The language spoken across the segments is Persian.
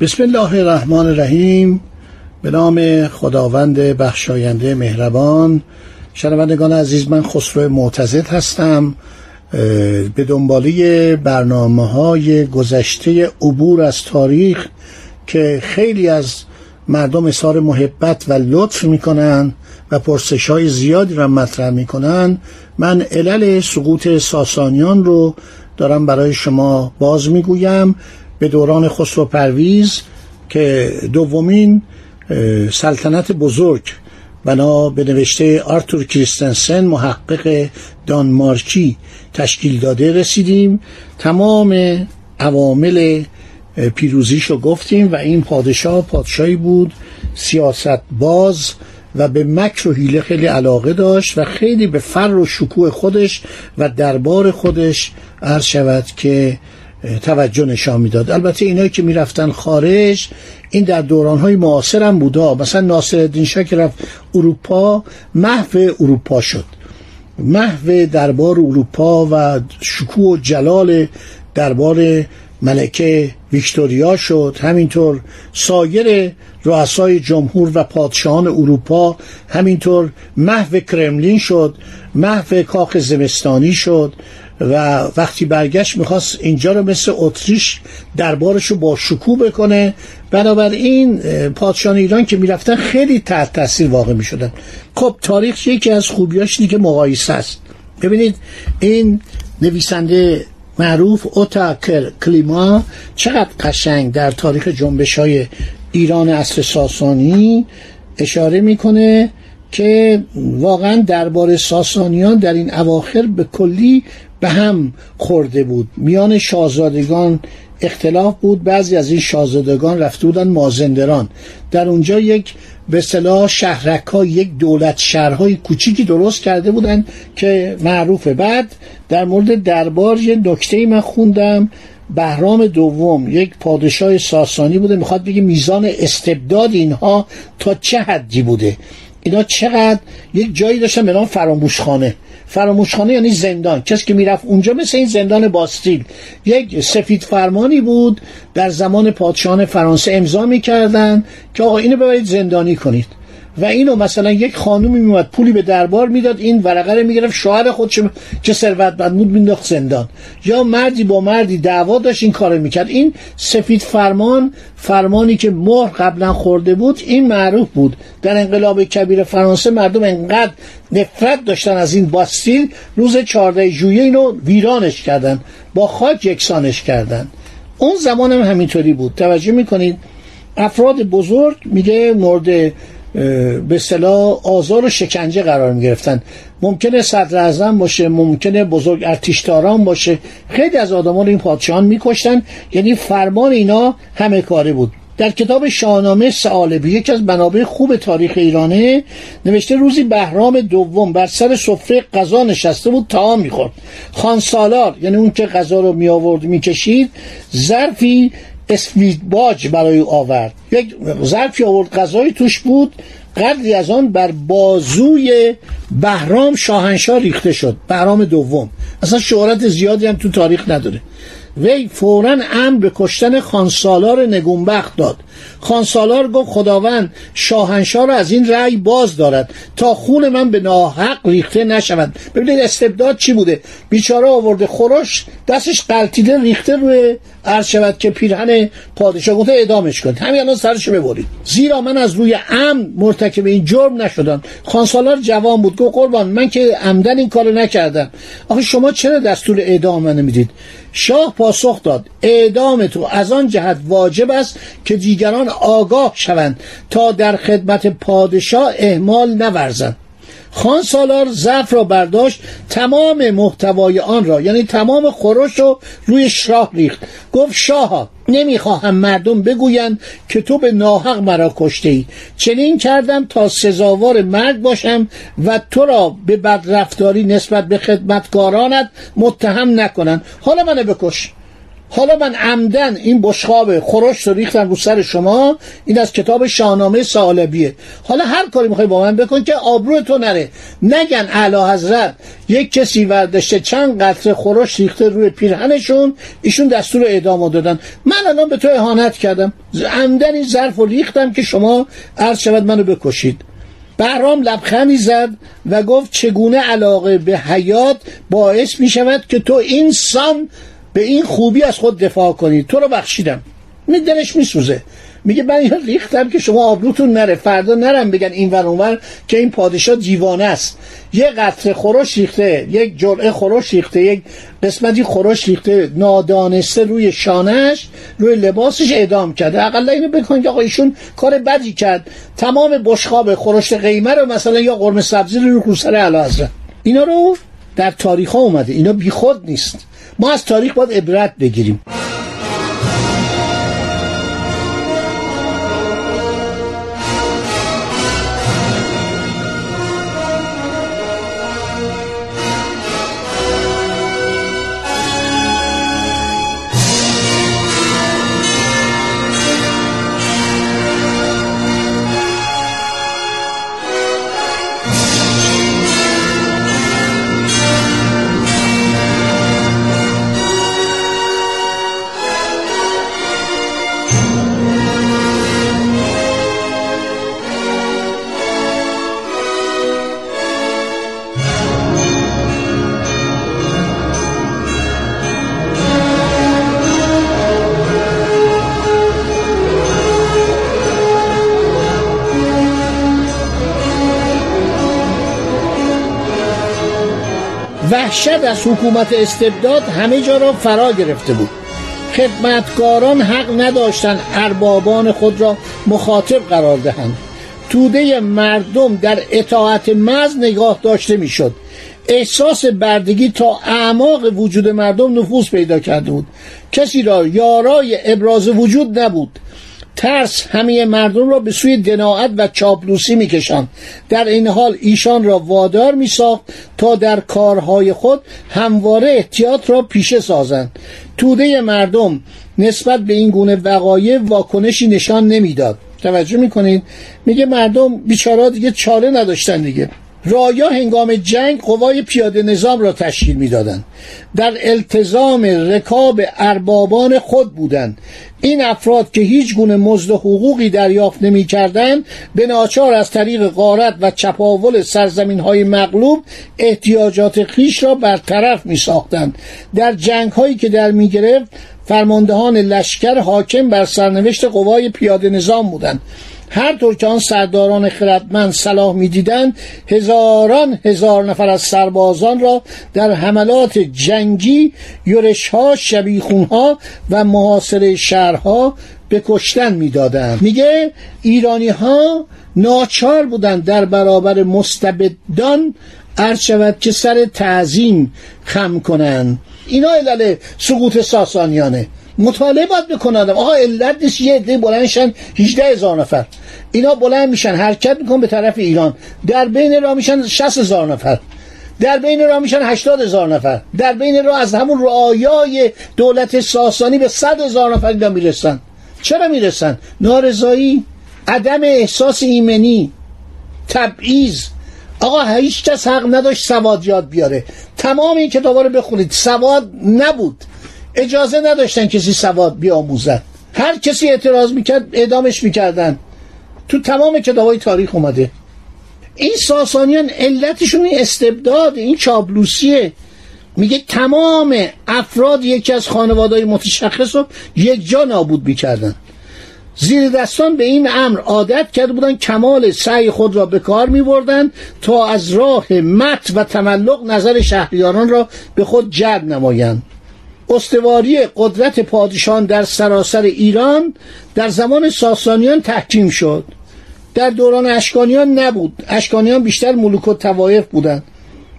بسم الله الرحمن الرحیم. به نام خداوند بخشاینده مهربان. شنوندگان عزیز من خسرو معتزد هستم. به دنباله برنامه های گذشته عبور از تاریخ که خیلی از مردم اظهار محبت و لطف می‌کنن و پرسش های زیادی را مطرح می‌کنن. من علل سقوط ساسانیان رو دارم برای شما باز می‌گویم. به دوران خسرو پرویز که دومین سلطنت بزرگ بنا به نوشته آرتور کریستنسن محقق دانمارکی تشکیل داده رسیدیم. تمام عوامل پیروزیشو گفتیم و این پادشاه پادشاهی بود سیاست باز و به مکر و حیله خیلی علاقه داشت و خیلی به فر و شکوه خودش و دربار خودش عرض شود که توجه نشان می‌داد. البته اینایی که می‌رفتن خارج این در دورانهای معاصر هم بودا مثلا ناصر الدین شاه که رفت اروپا محو اروپا شد. محو دربار اروپا و شکوه و جلال دربار ملکه ویکتوریا شد. همینطور سایر رؤسای جمهور و پادشاهان اروپا همینطور محو کرملین شد محو کاخ زمستانی شد. و وقتی برگشت می‌خواست اینجا رو مثل اتریش دربارش رو با شکوه بکنه. بنابراین پادشاهان ایران که می‌رفتن خیلی تحت تاثیر واقع می‌شدن. خب تاریخ یکی از خوبیاش که مقایسه است. ببینید این نویسنده معروف اوتا کلیما چقدر قشنگ در تاریخ جنبش های ایران اصر ساسانی اشاره می‌کنه. که واقعا درباره ساسانیان در این اواخر به کلی به هم خورده بود. میان شاهزادگان اختلاف بود بعضی از این شاهزادگان رفته بودن مازندران. در اونجا یک به صلاح شهرک ها یک دولت شهرهای کوچیکی درست کرده بودن که معروفه. بعد در مورد دربار یه نکته من خوندم. بهرام دوم یک پادشاه ساسانی بوده. می‌خواد بگه میزان استبداد اینها تا چه حدی بوده؟ اینا چقدر یک جایی داشتن به نام فراموشخانه. فراموشخانه یعنی زندان. کسی که می‌رفت اونجا مثل این زندان باستیل. یک سفید فرمانی بود. در زمان پادشاهان فرانسه امضا می‌کردن که آقا اینو ببرید زندانی کنید. و اینو مثلا یک خانومی میومد پولی به دربار می‌داد این ورقه رو می‌گرفت شوهر خودش که ثروتمند بود مینداخت زندان. یا مردی با مردی دعوا داشت این کارو می‌کرد. این سفید فرمان فرمانی که مهر قبلا خورده بود این معروف بود. در انقلاب کبیر فرانسه مردم انقدر نفرت داشتن از این باستیل روز 14 ژوئیه اینو ویرانش کردن با خاک یکسانش کردن. اون زمان هم همینطوری بود. توجه می‌کنید؟ افراد بزرگ میگه مورد به صلاح آزار و شکنجه قرار می گرفتن ممکنه صدر اعظم باشه ممکنه بزرگ ارتشداران باشه. خیلی از آدمان این پادشاهان میکشتن. یعنی فرمان اینا همه کاره بود. در کتاب شاهنامه سعالبی یکی از منابع خوب تاریخ ایرانه نوشته روزی بهرام دوم بر سر سفره غذا نشسته بود تا می‌خورد. خان سالار یعنی اون که غذا رو می آورد می‌کشید ظرفی اسپید باج برای او آورد. یک ظرفی آورد غذایی توش بود قدری از آن بر بازوی بهرام شاهنشاه ریخته شد بهرام دوم. اصلا شهرت زیادی هم تو تاریخ نداره. وی فورا امر به کشتن خانسالار نگونبخت داد. خانسالار گفت خداوند شاهنشاه را از این رأی باز دارد. تا خون من به ناحق ریخته نشود. ببینید استبداد چی بوده؟ بیچاره آورده خورش دستش قلتیده ریخته روی عرض شود که پیرهن پادشاه. گفته ادامش کنید. همین الان سرش ببرید. زیرا من از روی ام مرتکب این جرم نشدم. خانسالار جوان بود. گفت قربان من که عمدن این کارو نکردم. آخه شما چرا دستور اعدام من نمی‌دید شاه پاسخ داد اعدام تو از آن جهت واجب است که دیگران آگاه شوند تا در خدمت پادشاه اهمال نورزند. خان سالار ظرف را برداشت تمام محتوای آن را یعنی تمام خورش رو روی شاه ریخت. گفت شاه نمی‌خواهم مردم بگویند که تو به ناحق مرا کشته ای چنین کردم تا سزاوار مرگ باشم و تو را به بدرفتاری نسبت به خدمتکارانت متهم نکنند حالا منو بکش. حالا من عمدن این بشخاب خورش رو ریختم رو سر شما این از کتاب شاهنامه سالبیه. حالا هر کاری می‌خوای با من بکن که آبرو تو نره. نگن اعلی حضرت یک کسی ورداشته چند قطره خورش ریخته روی پیرهنشون ایشون دستور اعدام دادن. من الان به تو اهانت کردم. عمدن این ظرف رو ریختم که شما عرض شود منو بکشید. بهرام لبخندی زد و گفت چگونه علاقه به حیات باعث می شود که تو اینسان به این خوبی از خود دفاع کنید. تو رو بخشیدم. می دلش میسوزه. میگه من اینو ریختم که شما آبروتون نره. فردا نرم بگن این ور اونور که این پادشاه دیوانه است. یه قطره خورش ریخته یک جرعه خورش ریخته یک قسمتی خورش ریخته نادانسته روی شانش روی لباسش اعدام کرده. اقلا اینو بکن که آقا ایشون کار بدی کرد. تمام بشخاب خورشت قیمه رو مثلا یا قرمه سبزی رو رو سر اعلی اینا رو در تاریخ ها اومده. اینا بیخود نیست. ما از تاریخ باید عبرت بگیریم. وحشت از حکومت استبداد همه جا را فرا گرفته بود. خدمتکاران حق نداشتند اربابان خود را مخاطب قرار دهند. توده مردم در اطاعت مز نگاه داشته می‌شد. احساس بردگی تا اعماق وجود مردم نفوذ پیدا کرده بود. کسی را یارای ابراز وجود نبود. ترس همه مردم را به سوی دناعت و چاپلوسی میکشاند. در این حال ایشان را وادار میساخت تا در کارهای خود همواره احتیاط را پیشه سازند. توده مردم نسبت به این گونه وقایع واکنشی نشان نمی‌داد. توجه می‌کنید؟ میگه مردم بیچارا دیگه چاره نداشتن دیگه. رایا هنگام جنگ قوای پیاده نظام را تشکیل می‌دادند. در التزام رکاب اربابان خود بودند. این افراد که هیچ گونه مزد و حقوقی دریافت نمی کردن به ناچار از طریق غارت و چپاول سرزمین های مغلوب احتیاجات خیش را برطرف می ساختند در جنگ هایی که در می گرفت فرماندهان لشکر حاکم بر سرنوشت قوای پیاده نظام بودند. هر طور که آن سرداران خردمند صلاح می‌دیدند هزاران هزار نفر از سربازان را در حملات جنگی یورشها شبیخونها و محاصره شهرها به کشتن می‌دادند. میگه ایرانی ها ناچار بودند در برابر مستبدان عرض شود که سر تعظیم خم کنند. اینا علل سقوط ساسانیانه. مطالعه باید بکنن آقا علت نیست یه عده بلندشن 18 هزار نفر. اینا بلند میشن حرکت میکن به طرف ایران. در بین راه میشن 60 هزار نفر. در بین راه میشن 80 هزار نفر. در بین راه از همون رعایای دولت ساسانی به 100 هزار نفر اینا می‌رسن. چرا می‌رسن؟ نارضایی عدم احساس ایمنی تبعیض. آقا هیچ کس حق نداشت سواد یاد بیاره. تمام این کتابا رو بخونید سواد نبود. اجازه نداشتن کسی سواد بیاموزد. هر کسی اعتراض می‌کرد اعدامش می‌کردن. تو تمام کتابای تاریخ اومده. این ساسانیان علتشون این استبداد این چابلوسیه. میگه تمام افراد یکی از خانوادهای متشخص رو یک جا نابود می‌کردن. زیر دستان به این امر عادت کرده بودن کمال سعی خود را به کار می بردن تا از راه مت و تملق نظر شهریاران را به خود جلب نمایند. استواری قدرت پادشاهان در سراسر ایران در زمان ساسانیان تحکیم شد. در دوران اشکانیان نبود. اشکانیان بیشتر ملوک و توایف بودن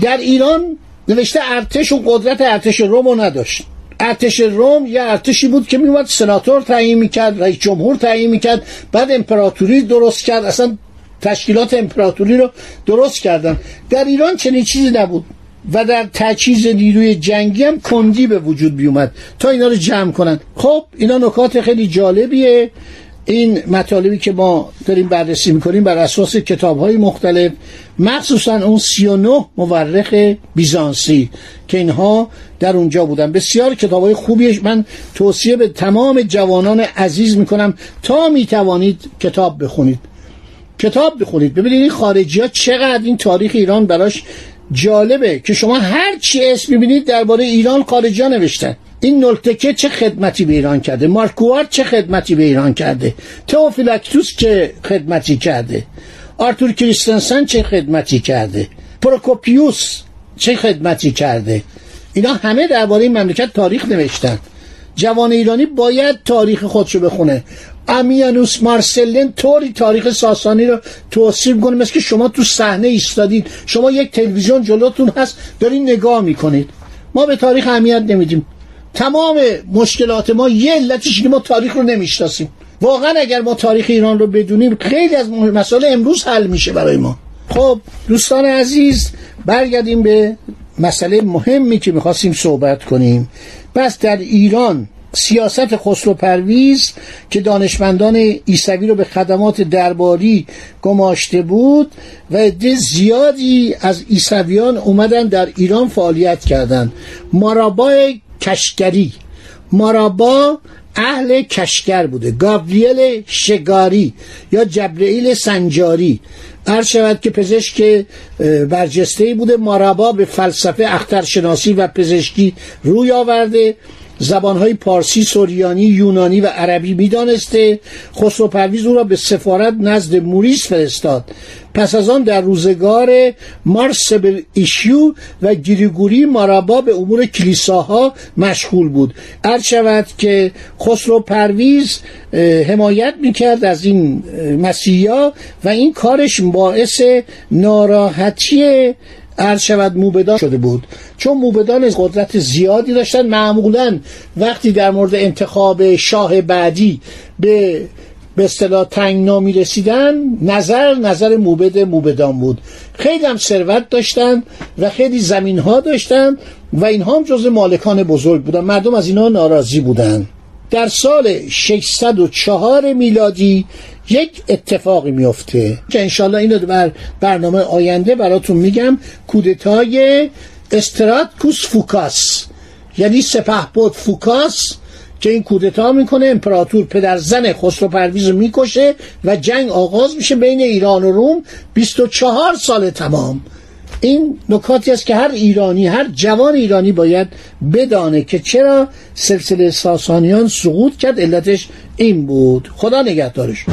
در ایران نوشته ارتش و قدرت ارتش روم رو نداشت. ارتش روم یه ارتشی بود که میومد سناتور تعیین می‌کرد رئیس جمهور تعیین می‌کرد بعد امپراتوری درست کرد. اصلا تشکیلات امپراتوری رو درست کردن. در ایران چنین چیزی نبود. و در تجهیز نیروی جنگی هم کندی به وجود بیومد تا اینا رو جمع کنن. خب اینا نکات خیلی جالبیه. این مطالبی که ما داریم بررسی می‌کنیم بر اساس کتاب های مختلف مخصوصا اون 39 مورخ بیزانسی که اینها در اونجا بودن. بسیار کتاب های خوبیش. من توصیه به تمام جوانان عزیز می‌کنم تا می‌توانید کتاب بخونید. کتاب بخونید. ببینید این خارجی ها چقدر این تاریخ ایران براش جالبه که شما هر چی اسم می‌بینید درباره ایران خارجی ها نوشتن این نولتکه چه خدمتی به ایران کرده؟ مارکوار چه خدمتی به ایران کرده؟ تئوفیلاکتوس چه خدمتی کرده؟ آرتور کریستنسن چه خدمتی کرده؟ پروکوپیوس چه خدمتی کرده؟ اینا همه درباره این مملکت تاریخ نوشتن. جوان ایرانی باید تاریخ خودشو بخونه. امیانوس مارسلن طوری تاریخ ساسانی رو توصیف کنه مثل که شما تو صحنه ایستادید. شما یک تلویزیون جلوتون هست دارین نگاه می‌کنید. ما به تاریخ اهمیت نمیدیم. تمام مشکلات ما یه علتش که ما تاریخ رو نمی‌شناسیم. واقعا اگر ما تاریخ ایران رو بدونیم خیلی از مسائل امروز حل میشه برای ما. خب دوستان عزیز برگردیم به مسئله مهمی که می‌خواستیم صحبت کنیم. پس در ایران سیاست خسرو پرویز که دانشمندان ایسوی رو به خدمات درباری گماشته بود و عده زیادی از ایسویان اومدن در ایران فعالیت کردند مارابا کشگری. مارابا اهل کشگر بوده. گابریل شگاری یا جبرئیل سنجاری. هر شود که پزشک برجسته بوده. مارابا به فلسفه اخترشناسی و پزشکی روی آورده. زبانهای پارسی، سوریانی، یونانی و عربی می‌دانسته. خسرو پرویز او را به سفارت نزد موریس فرستاد. پس از آن در روزگار مارسبل ایشیو و گریگوری مارابا به امور کلیساها مشغول بود. هر شود که خسرو پرویز حمایت می‌کرد از این مسیحا و این کارش باعث ناراحتی عرض شود موبدان شده بود. چون موبدان قدرت زیادی داشتن معمولا وقتی در مورد انتخاب شاه بعدی به به اصطلاح تنگنا می رسیدن نظر نظر موبد موبدان بود. خیلی هم ثروت داشتن و خیلی زمین ها داشتن و اینها هم جز مالکان بزرگ بودن. مردم از اینها ناراضی بودن. در سال 604 میلادی یک اتفاقی میفته که انشالله اینو بر برنامه آینده براتون میگم. کودتای استراتکوس فوکاس یعنی سپهبد فوکاس که این کودتا می‌کنه امپراتور پدر زن خسرو پرویز رو می‌کشه و جنگ آغاز میشه بین ایران و روم. 24 سال تمام. این نکاتی است که هر ایرانی هر جوان ایرانی باید بدانه که چرا سلسله ساسانیان سقوط کرد. علتش این بود. خدا نگهدارش